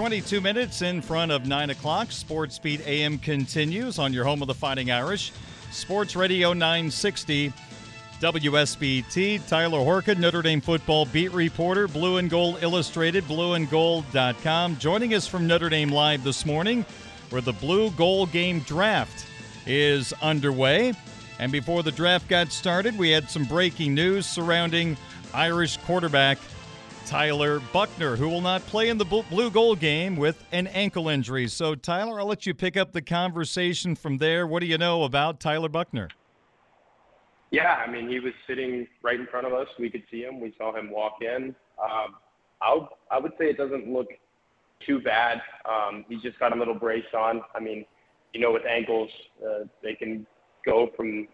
22 minutes in front of 9 o'clock. Sports Beat AM continues on your home of the Fighting Irish. Sports Radio 960 WSBT. Tyler Horka, Notre Dame football beat reporter, Blue and Gold Illustrated, blueandgold.com. Joining us from Notre Dame Live this morning, where the Blue Gold Game draft is underway. And before the draft got started, we had some breaking news surrounding Irish quarterback Tyler Buchner, who will not play in the Blue Gold game with an ankle injury. So, Tyler, I'll let you pick up the conversation from there. What do you know about Tyler Buchner? Yeah, I mean, he was sitting right in front of us. We could see him. We saw him walk in. Um, I I would say it doesn't look too bad. Um, he's just got a little brace on. I mean, you know, with ankles, uh, they can go from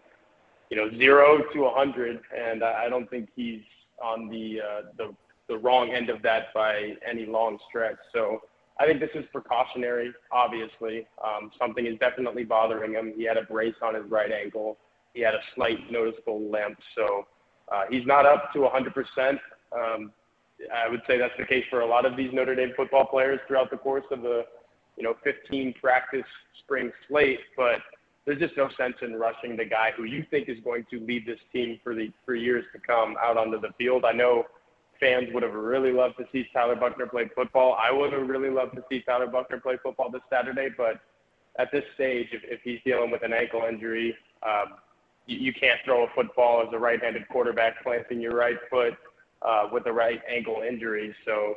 you know zero to a hundred, and I, I don't think he's on the uh, the the wrong end of that by any long stretch. So I think this is precautionary. Obviously, um, something is definitely bothering him. He had a brace on his right ankle. He had a slight noticeable limp, so uh, he's not up to 100%. Um, I would say that's the case for a lot of these Notre Dame football players throughout the course of the, you know, 15 practice spring slate. But there's just no sense in rushing the guy who you think is going to lead this team for the for years to come out onto the field. I know fans would have really loved to see Tyler Buchner play football. I would have really loved to see Tyler Buchner play football this Saturday, but at this stage, if, if he's dealing with an ankle injury, um, you, you can't throw a football as a right-handed quarterback planting your right foot uh, with a right ankle injury. So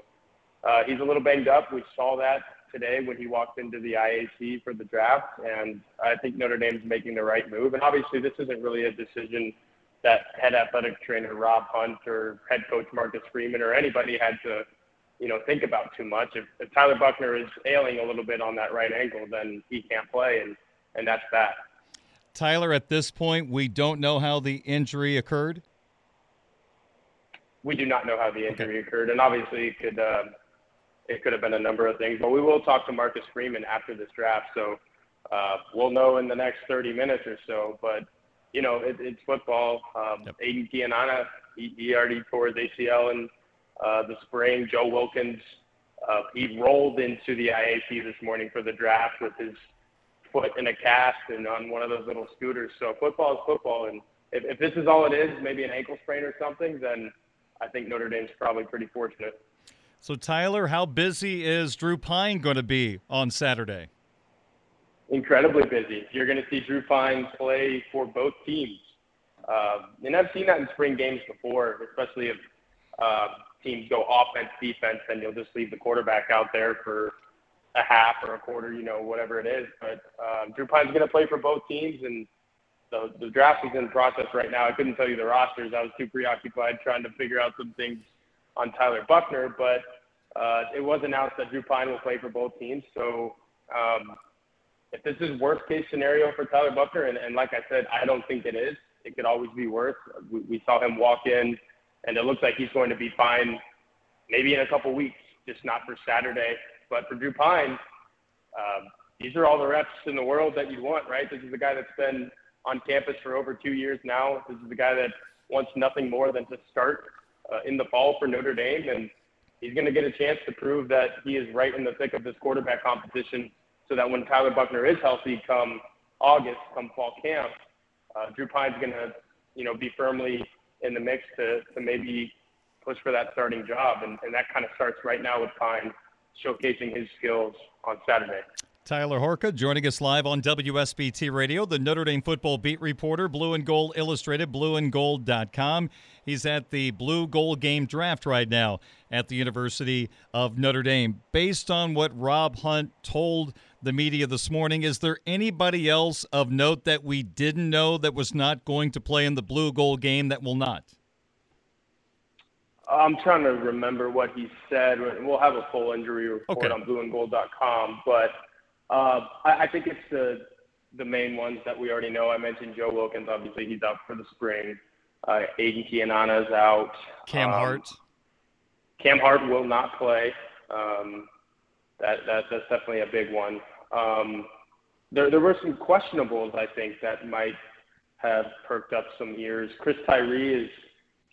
uh, he's a little banged up. We saw that today when he walked into the IAC for the draft, and I think Notre Dame's making the right move. And obviously, this isn't really a decision – that head athletic trainer Rob Hunt or head coach Marcus Freeman or anybody had to, you know, think about too much. If, if Tyler Buchner is ailing a little bit on that right ankle, then he can't play, and and that's that. Tyler, at this point, we don't know how the injury occurred. We do not know how the injury okay. occurred, and obviously it could uh, it could have been a number of things. But we will talk to Marcus Freeman after this draft, so uh, we'll know in the next 30 minutes or so. But you know, it, it's football. Um, yep. Aidan Keanaaina, he, he already tore his ACL in uh, the spring. Joe Wilkins, uh, he rolled into the IAC this morning for the draft with his foot in a cast and on one of those little scooters. So football is football, and if, if this is all it is, maybe an ankle sprain or something, then I think Notre Dame's probably pretty fortunate. So Tyler, how busy is Drew Pyne going to be on Saturday? Incredibly busy. You're going to see Drew Pyne play for both teams. Um, and I've seen that in spring games before, especially if uh, teams go offense, defense, and you'll just leave the quarterback out there for a half or a quarter, you know, whatever it is. But um, Drew Pyne's going to play for both teams, and the, the draft is in process right now. I couldn't tell you the rosters. I was too preoccupied trying to figure out some things on Tyler Buchner, but uh, it was announced that Drew Pyne will play for both teams. So um, if this is worst case scenario for Tyler Buchner, and, and like I said, I don't think it is. It could always be worse. We, we saw him walk in, and it looks like he's going to be fine maybe in a couple weeks, just not for Saturday. But for Drew Pyne, um, these are all the reps in the world that you'd want, right? This is the guy that's been on campus for over two years now. This is the guy that wants nothing more than to start uh, in the fall for Notre Dame, and he's going to get a chance to prove that he is right in the thick of this quarterback competition so that when Tyler Buchner is healthy come August, come fall camp, uh, Drew Pyne's going to, you know, be firmly in the mix to, to maybe push for that starting job. And, and that kind of starts right now with Pyne showcasing his skills on Saturday. Tyler Horka joining us live on WSBT Radio, the Notre Dame football beat reporter, Blue and Gold Illustrated, blueandgold.com. He's at the Blue Gold Game draft right now at the University of Notre Dame. Based on what Rob Hunt told the media this morning, is there anybody else of note that we didn't know that was not going to play in the Blue Gold game that will not? I'm trying to remember what he said. We'll have a full injury report okay. on blueandgold.com, but I, I think it's the the main ones that we already know. I mentioned Joe Wilkins. Obviously, he's out for the spring. Uh, Aidan Keanaaina is out. Cam um, Hart. Cam Hart will not play. Um, that, that that's definitely a big one. Um, there there were some questionables I think that might have perked up some ears. Chris Tyree is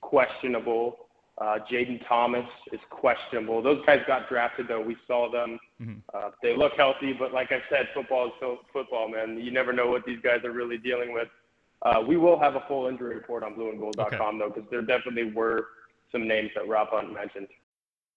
questionable. Uh, Jayden Thomas is questionable. Those guys got drafted though. We saw them. Mm-hmm. Uh, they look healthy, but like I said, football is so football, man. You never know what these guys are really dealing with. Uh, we will have a full injury report on blueandgold.com okay. though, because there definitely were some names that Rob Hunt mentioned.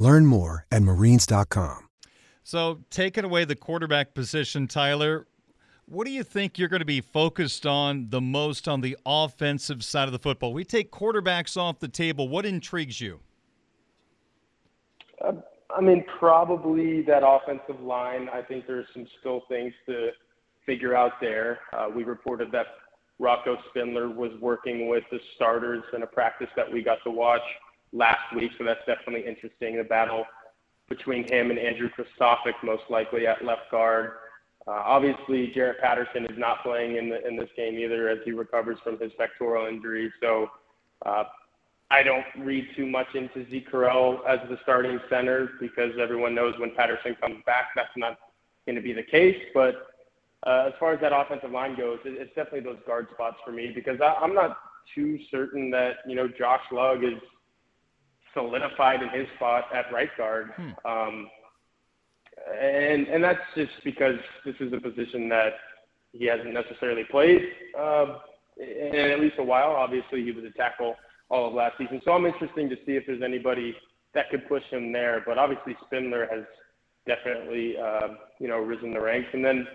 Learn more at marines.com. So, taking away the quarterback position, Tyler, what do you think you're going to be focused on the most on the offensive side of the football? We take quarterbacks off the table. What intrigues you? Uh, I mean, probably that offensive line. I think there's some still things to figure out there. Uh, we reported that Rocco Spindler was working with the starters in a practice that we got to watch last week, so that's definitely interesting. The battle between him and Andrew Kristofic, most likely at left guard. Uh, obviously, Jarrett Patterson is not playing in the in this game either, as he recovers from his pectoral injury. So, uh, I don't read too much into Zeke Correll as the starting center because everyone knows when Patterson comes back, that's not going to be the case. But uh, as far as that offensive line goes, it, it's definitely those guard spots for me because I, I'm not too certain that you know Josh Lugg is solidified in his spot at right guard. Hmm. Um, and and that's just because this is a position that he hasn't necessarily played uh, in at least a while. Obviously, he was a tackle all of last season, so I'm interested to see if there's anybody that could push him there. But obviously, Spindler has definitely uh, you know risen the ranks, and then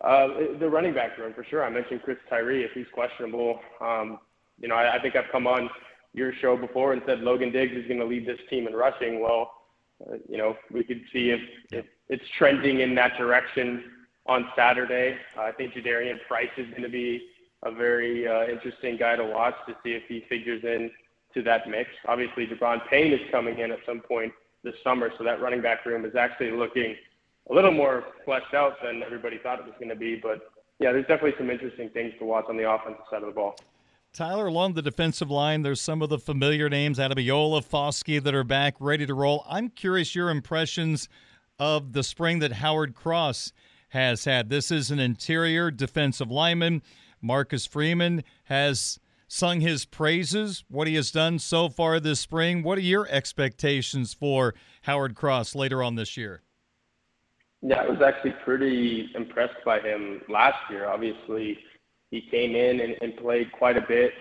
uh, the running back room for sure. I mentioned Chris Tyree if he's questionable. Um, you know, I, I think I've come on your show before and said Logan Diggs is going to lead this team in rushing. Well, uh, you know, we could see if, if it's trending in that direction on Saturday. Uh, I think Jadarian Price is going to be a very uh, interesting guy to watch to see if he figures in to that mix. Obviously, Gi'Bran Payne is coming in at some point this summer, so that running back room is actually looking a little more fleshed out than everybody thought it was going to be. But yeah, there's definitely some interesting things to watch on the offensive side of the ball. Tyler, along the defensive line, there's some of the familiar names, Ademilola, Foskey, that are back ready to roll. I'm curious your impressions of the spring that Howard Cross has had. This is an interior defensive lineman. Marcus Freeman has sung his praises, what he has done so far this spring. What are your expectations for Howard Cross later on this year? Yeah, I was actually pretty impressed by him last year. Obviously, he came in and, and played quite a bit.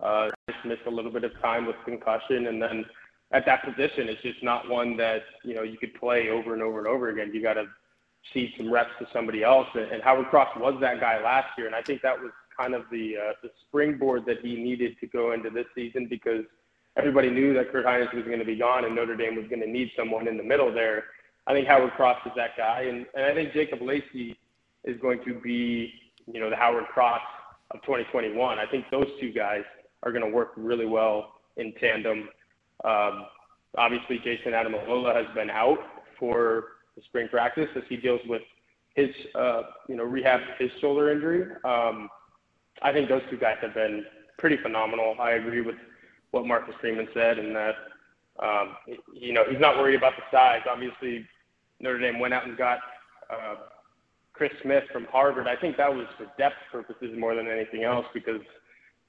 Uh, just missed a little bit of time with concussion, and then at that position, it's just not one that you know you could play over and over and over again. You got to cede some reps to somebody else, and, and Howard Cross was that guy last year, and I think that was kind of the uh, the springboard that he needed to go into this season because everybody knew that Kurt Hinish was going to be gone and Notre Dame was going to need someone in the middle there. I think Howard Cross is that guy, and, and I think Jacob Lacey is going to be you know, the Howard Cross of 2021. I think those two guys are going to work really well in tandem. Um, obviously, Jayson Ademilola has been out for the spring practice as he deals with his, uh, you know, rehab his shoulder injury. Um, I think those two guys have been pretty phenomenal. I agree with what Marcus Freeman said, and that um, you know he's not worried about the size. Obviously, Notre Dame went out and got uh, Chris Smith from Harvard. I think that was for depth purposes more than anything else because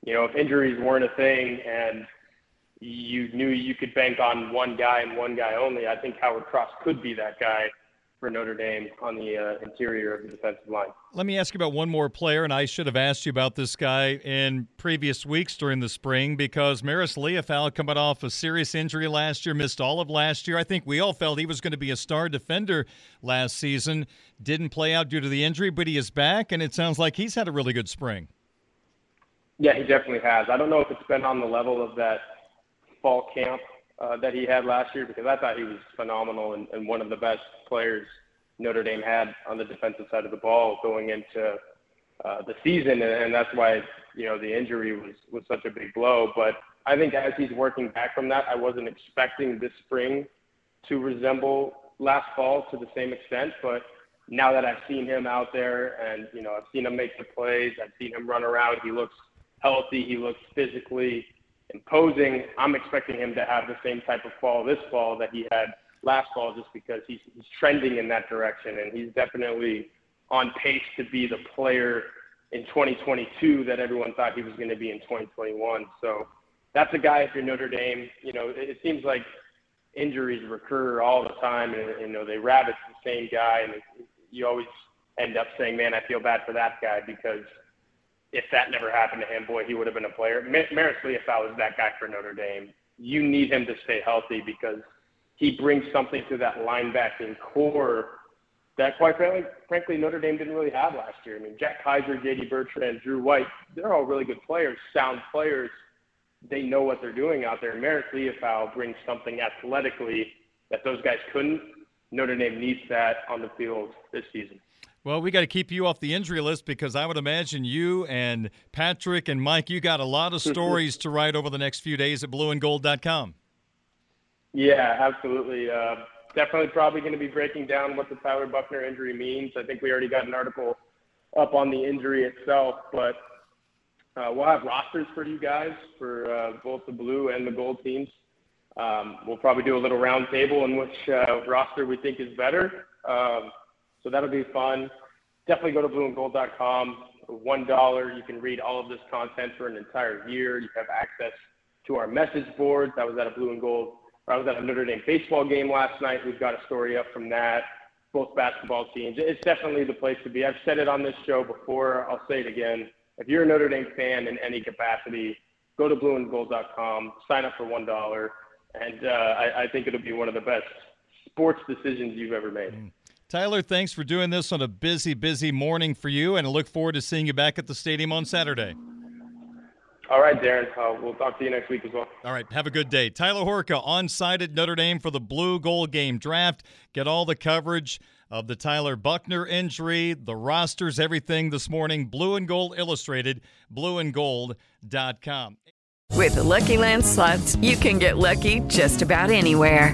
you know if injuries weren't a thing and you knew you could bank on one guy and one guy only, I think Howard Cross could be that guy for Notre Dame on the uh, interior of the defensive line. Let me ask you about one more player, and I should have asked you about this guy in previous weeks during the spring because Marist Liufau, coming off a serious injury last year, missed all of last year. I think we all felt he was going to be a star defender last season. Didn't play out due to the injury, but he is back, and it sounds like he's had a really good spring. Yeah, he definitely has. I don't know if it's been on the level of that fall camp that he had last year because I thought he was phenomenal and, and one of the best players Notre Dame had on the defensive side of the ball going into uh, the season, and, and that's why you know the injury was was such a big blow. But I think as he's working back from that, I wasn't expecting this spring to resemble last fall to the same extent. But now that I've seen him out there, and you know I've seen him make the plays, I've seen him run around. He looks healthy. He looks physically imposing. I'm expecting him to have the same type of fall this fall that he had last fall, just because he's, he's trending in that direction, and he's definitely on pace to be the player in 2022 that everyone thought he was going to be in 2021. So that's a guy. If you're Notre Dame, you know it, it seems like injuries recur all the time, and you know they rabbit the same guy, and you always end up saying, "Man, I feel bad for that guy," because if that never happened to him, boy, he would have been a player. Marist Liufau is that guy for Notre Dame. You need him to stay healthy because he brings something to that linebacking corps that, quite frankly, frankly, Notre Dame didn't really have last year. I mean, Jack Kaiser, J.D. Bertrand, Drew White, they're all really good players, sound players. They know what they're doing out there. Marist Liufau brings something athletically that those guys couldn't. Notre Dame needs that on the field this season. Well, we got to keep you off the injury list because I would imagine you and Patrick and Mike, you got a lot of stories to write over the next few days at blueandgold.com. Yeah, absolutely. Uh, definitely probably going to be breaking down what the Tyler Buchner injury means. I think we already got an article up on the injury itself, but uh, we'll have rosters for you guys for uh, both the blue and the gold teams. Um, we'll probably do a little round table in which uh, roster we think is better. Um, so that'll be fun. Definitely go to blueandgold.com. One dollar, you can read all of this content for an entire year. You have access to our message boards. I was at a blue and gold. I was at a Notre Dame baseball game last night. We've got a story up from that. Both basketball teams. It's definitely the place to be. I've said it on this show before. I'll say it again. If you're a Notre Dame fan in any capacity, go to blueandgold.com, sign up for one dollar, and uh, I, I, think it'll be one of the best sports decisions you've ever made. Tyler, thanks for doing this on a busy, busy morning for you, and I look forward to seeing you back at the stadium on Saturday. All right, Darren. Uh, we'll talk to you next week as well. All right. Have a good day. Tyler Horka on site at Notre Dame for the Blue Gold Game draft. Get all the coverage of the Tyler Buchner injury, the rosters, everything this morning. Blue and Gold Illustrated, blueandgold.com. With the Lucky Land slots, you can get lucky just about anywhere.